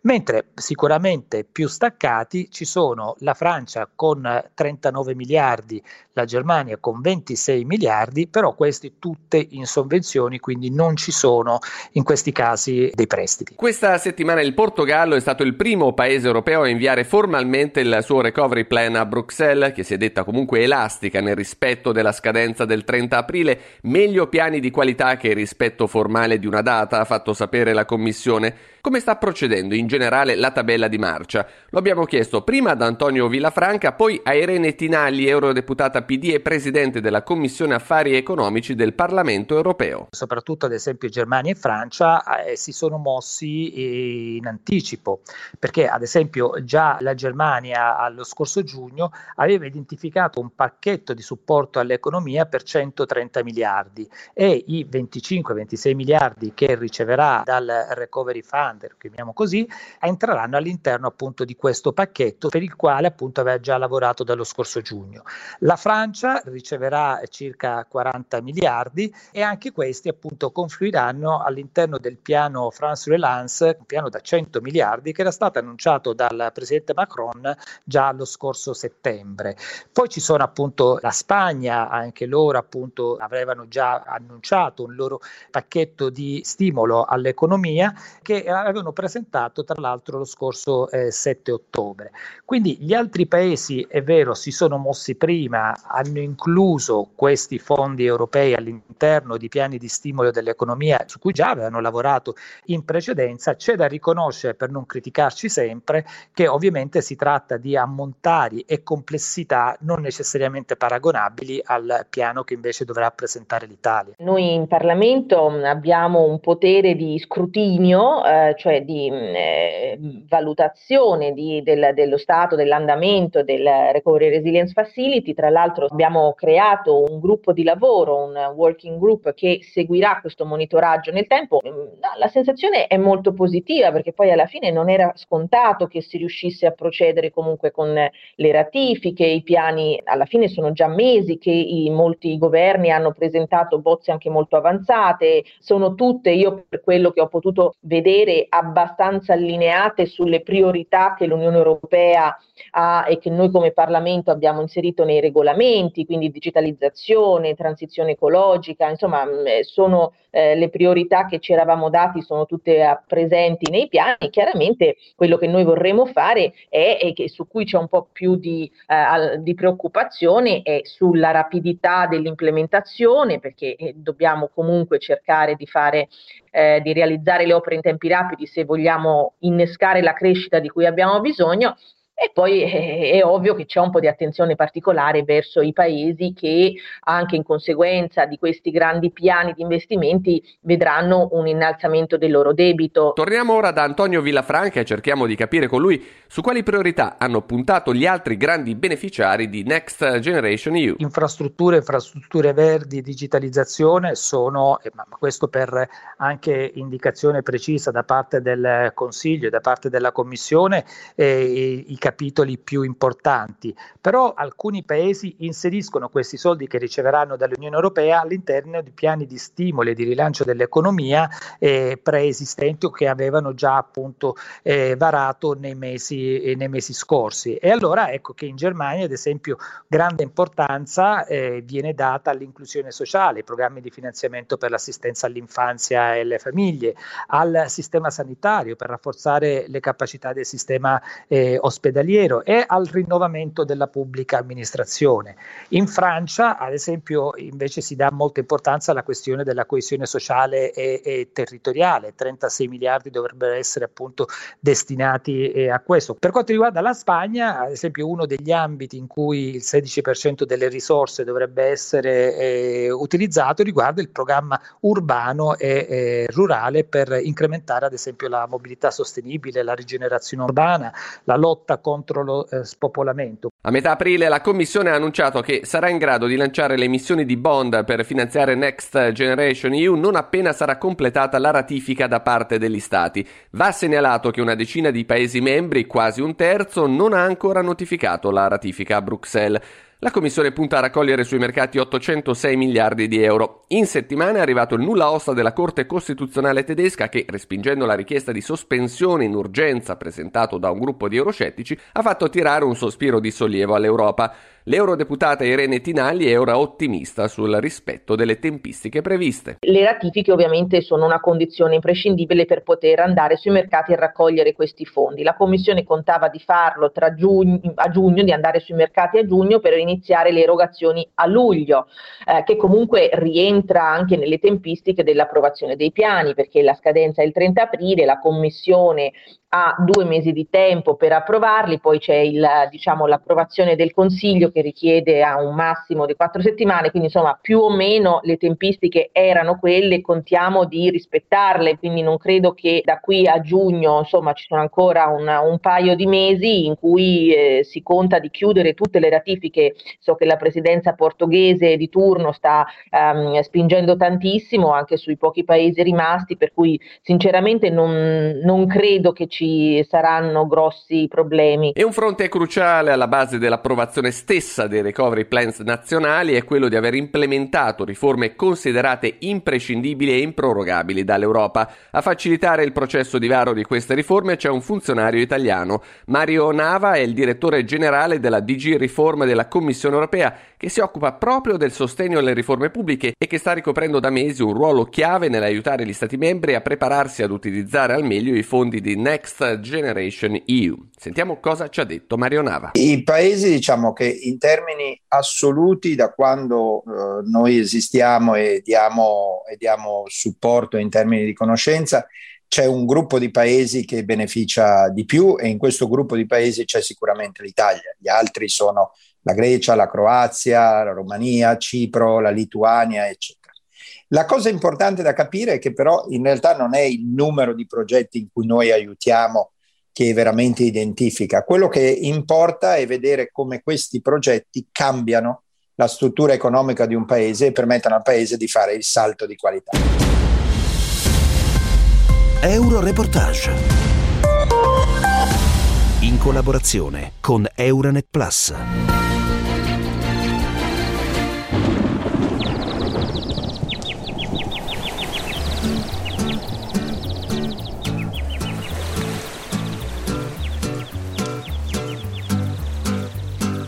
mentre sicuramente più staccati ci sono la Francia con 39 miliardi, la Germania con 26 miliardi, però questi tutte in sovvenzioni, quindi non ci sono in questi casi dei prestiti. Questa settimana il Portogallo è stato il primo paese europeo a inviare formalmente il suo recovery plan a Bruxelles, che si è detta comunque elastica nel rispetto della scadenza del 30 aprile, meglio piani di qualità che rispetto formale di una data, ha fatto sapere la Commissione. Come sta procedendo in generale la tabella di marcia? Lo abbiamo chiesto prima ad Antonio Villafranca, poi a Irene Tinalli, eurodeputata PD e presidente della Commissione Affari Economici del Parlamento europeo. Soprattutto ad esempio Germania e Francia eh, si sono mossi eh, in anticipo, perché ad esempio già la Germania allo scorso giugno aveva identificato un pacchetto di supporto all'economia per 130 miliardi e i 25-26 miliardi che riceverà dal Recovery Fund standard, chiamiamo così, entreranno all'interno appunto di questo pacchetto per il quale appunto aveva già lavorato dallo scorso giugno. La Francia riceverà circa 40 miliardi e anche questi appunto confluiranno all'interno del piano France Relance, un piano da 100 miliardi che era stato annunciato dal presidente Macron già lo scorso settembre. Poi ci sono appunto la Spagna, anche loro appunto avevano già annunciato un loro pacchetto di stimolo all'economia che avevano presentato tra l'altro lo scorso eh, 7 ottobre. Quindi gli altri paesi, è vero, si sono mossi prima, hanno incluso questi fondi europei all'interno di piani di stimolo dell'economia su cui già avevano lavorato in precedenza. C'è da riconoscere, per non criticarci sempre, che ovviamente si tratta di ammontari e complessità non necessariamente paragonabili al piano che invece dovrà presentare l'Italia. Noi in Parlamento abbiamo un potere di scrutinio eh, cioè di mm, eh, valutazione di, del, dello stato dell'andamento del Recovery Resilience Facility. Tra l'altro abbiamo creato un gruppo di lavoro, un working group che seguirà questo monitoraggio nel tempo. Mm, la sensazione è molto positiva perché poi alla fine non era scontato che si riuscisse a procedere comunque con le ratifiche, i piani alla fine sono già mesi che i, molti governi hanno presentato bozze anche molto avanzate, sono tutte, io per quello che ho potuto vedere, abbastanza allineate sulle priorità che l'Unione Europea ha e che noi come Parlamento abbiamo inserito nei regolamenti, quindi digitalizzazione, transizione ecologica, insomma mm, eh, sono eh, le priorità che ci eravamo dati, sono tutte eh, presenti nei piani. Chiaramente quello che noi vorremmo fare è, e che su cui c'è un po' più di, eh, di preoccupazione è sulla rapidità dell'implementazione, perché eh, dobbiamo comunque cercare di fare eh, di realizzare le opere in tempi rapidi se vogliamo innescare la crescita di cui abbiamo bisogno e poi è, è, ovvio che c'è un po' di attenzione particolare verso i paesi che anche in conseguenza di questi grandi piani di investimenti vedranno un innalzamento del loro debito. Torniamo ora da Antonio Villafranca e cerchiamo di capire con lui su quali priorità hanno puntato gli altri grandi beneficiari di Next Generation EU. Infrastrutture, infrastrutture verdi, digitalizzazione sono, ma questo per anche indicazione precisa da parte del Consiglio e da parte della Commissione, eh, i capitoli più importanti, però alcuni paesi inseriscono questi soldi che riceveranno dall'Unione Europea all'interno di piani di stimolo e di rilancio dell'economia eh, preesistenti o che avevano già appunto eh, varato nei mesi, eh, nei mesi, scorsi. E allora ecco che in Germania, ad esempio, grande importanza eh, viene data all'inclusione sociale, ai programmi di finanziamento per l'assistenza all'infanzia e alle famiglie, al sistema sanitario per rafforzare le capacità del sistema eh, ospedaliero ospedaliero e al rinnovamento della pubblica amministrazione. In Francia, ad esempio, invece si dà molta importanza alla questione della coesione sociale e, e territoriale, 36 miliardi dovrebbero essere appunto destinati eh, a questo. Per quanto riguarda la Spagna, ad esempio, uno degli ambiti in cui il 16% delle risorse dovrebbe essere eh, utilizzato riguarda il programma urbano e eh, rurale per incrementare ad esempio la mobilità sostenibile, la rigenerazione urbana, la lotta contro lo eh, spopolamento. A metà aprile la Commissione ha annunciato che sarà in grado di lanciare le emissioni di bond per finanziare Next Generation EU non appena sarà completata la ratifica da parte degli Stati. Va segnalato che una decina di Paesi membri, quasi un terzo, non ha ancora notificato la ratifica a Bruxelles. La Commissione punta a raccogliere sui mercati 806 miliardi di euro. In settimana è arrivato il nulla osta della Corte Costituzionale tedesca che, respingendo la richiesta di sospensione in urgenza presentato da un gruppo di euroscettici, ha fatto tirare un sospiro di sollievo all'Europa. L'eurodeputata Irene Tinalli è ora ottimista sul rispetto delle tempistiche previste. Le ratifiche ovviamente sono una condizione imprescindibile per poter andare sui mercati e raccogliere questi fondi. La Commissione contava di farlo giugno, a giugno, di andare sui mercati a giugno per iniziare le erogazioni a luglio, eh, che comunque rientra anche nelle tempistiche dell'approvazione dei piani, perché la scadenza è il 30 aprile, la Commissione ha due mesi di tempo per approvarli, poi c'è il, diciamo, l'approvazione del Consiglio che richiede a un massimo di quattro settimane, quindi insomma più o meno le tempistiche erano quelle, contiamo di rispettarle, quindi non credo che da qui a giugno insomma ci sono ancora una, un paio di mesi in cui eh, si conta di chiudere tutte le ratifiche, so che la presidenza portoghese di turno sta um, spingendo tantissimo anche sui pochi paesi rimasti, per cui sinceramente non, non credo che ci saranno grossi problemi. E un fronte cruciale alla base dell'approvazione stessa dei recovery plans nazionali è quello di aver implementato riforme considerate imprescindibili e improrogabili dall'Europa. A facilitare il processo di varo di queste riforme c'è un funzionario italiano. Mario Nava è il direttore generale della DG Riforma della Commissione europea che si occupa proprio del sostegno alle riforme pubbliche e che sta ricoprendo da mesi un ruolo chiave nell'aiutare gli Stati membri a prepararsi ad utilizzare al meglio i fondi di Next Generation EU. Sentiamo cosa ci ha detto Mario Nava. I paesi, diciamo che in termini assoluti, da quando eh, noi esistiamo e diamo, e diamo supporto in termini di conoscenza, c'è un gruppo di paesi che beneficia di più e in questo gruppo di paesi c'è sicuramente l'Italia. Gli altri sono la Grecia, la Croazia, la Romania, Cipro, la Lituania, eccetera. La cosa importante da capire è che però in realtà non è il numero di progetti in cui noi aiutiamo che veramente identifica. Quello che importa è vedere come questi progetti cambiano la struttura economica di un paese e permettono al paese di fare il salto di qualità. Euro Reportage in collaborazione con Euronet Plus.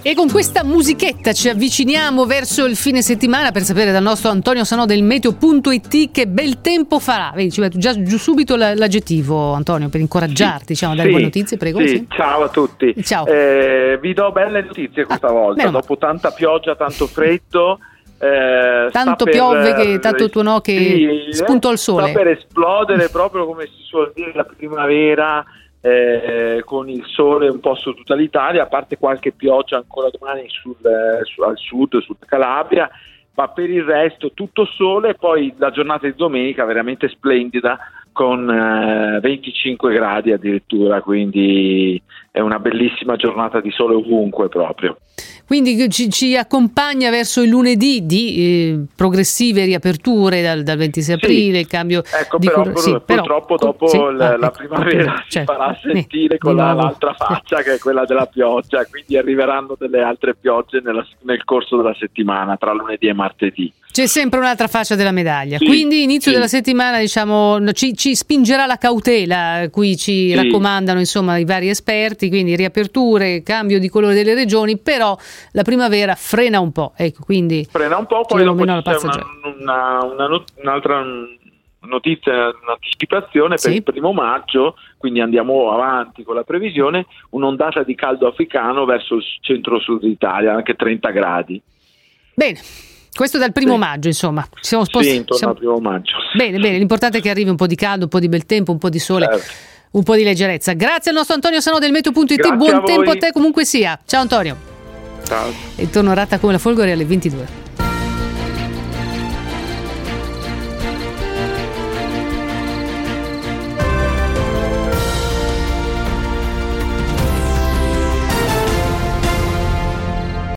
E con questa musichetta ci avviciniamo verso il fine settimana per sapere dal nostro Antonio Sanò del meteo.it che bel tempo farà. Vedi, ci metto già giù subito l'aggettivo, Antonio, per incoraggiarti, sì, diciamo, a dare sì, buone notizie, prego. Sì, sì. ciao a tutti. Ciao. Eh, vi do belle notizie questa ah, volta. Dopo tanta pioggia, tanto freddo. Eh, tanto piove per, che tanto tu no che sì, spunto al sole. Sta per esplodere proprio come si suol dire la primavera eh, con il sole un po' su tutta l'Italia, a parte qualche pioggia ancora domani sul, eh, su, al sud, sul Calabria, ma per il resto tutto sole e poi la giornata di domenica veramente splendida con eh, 25 gradi addirittura, quindi è una bellissima giornata di sole ovunque proprio. Quindi ci, ci accompagna verso il lunedì di eh, progressive riaperture dal, dal 26 aprile, sì. il cambio ecco, di però, cor- sì, purtroppo però, dopo sì, la, ah, la ecco, primavera si certo. farà sentire con la, l'altra faccia che è quella della pioggia, quindi arriveranno delle altre piogge nella, nel corso della settimana tra lunedì e martedì. C'è sempre un'altra faccia della medaglia, quindi inizio della settimana diciamo, ci, ci, spingerà la cautela, qui ci raccomandano insomma i vari esperti, quindi riaperture, cambio di colore delle regioni, però la primavera frena un po', ecco, quindi frena un po', poi dopo c'è una, una, una, un'altra notizia, un'anticipazione per sì. il primo maggio, quindi andiamo avanti con la previsione, un'ondata di caldo africano verso il centro-sud d'Italia, anche 30 gradi. Bene. Questo dal primo sì. maggio, insomma. Siamo sposti- sì, intorno siamo... al primo maggio. Bene, bene, l'importante è che arrivi un po' di caldo, un po' di bel tempo, un po' di sole. Certo un po' di leggerezza. Grazie al nostro Antonio Sano del Meteo.it, buon a tempo a te comunque sia. Ciao Antonio. Ciao. E torno rata come la folgore alle 22.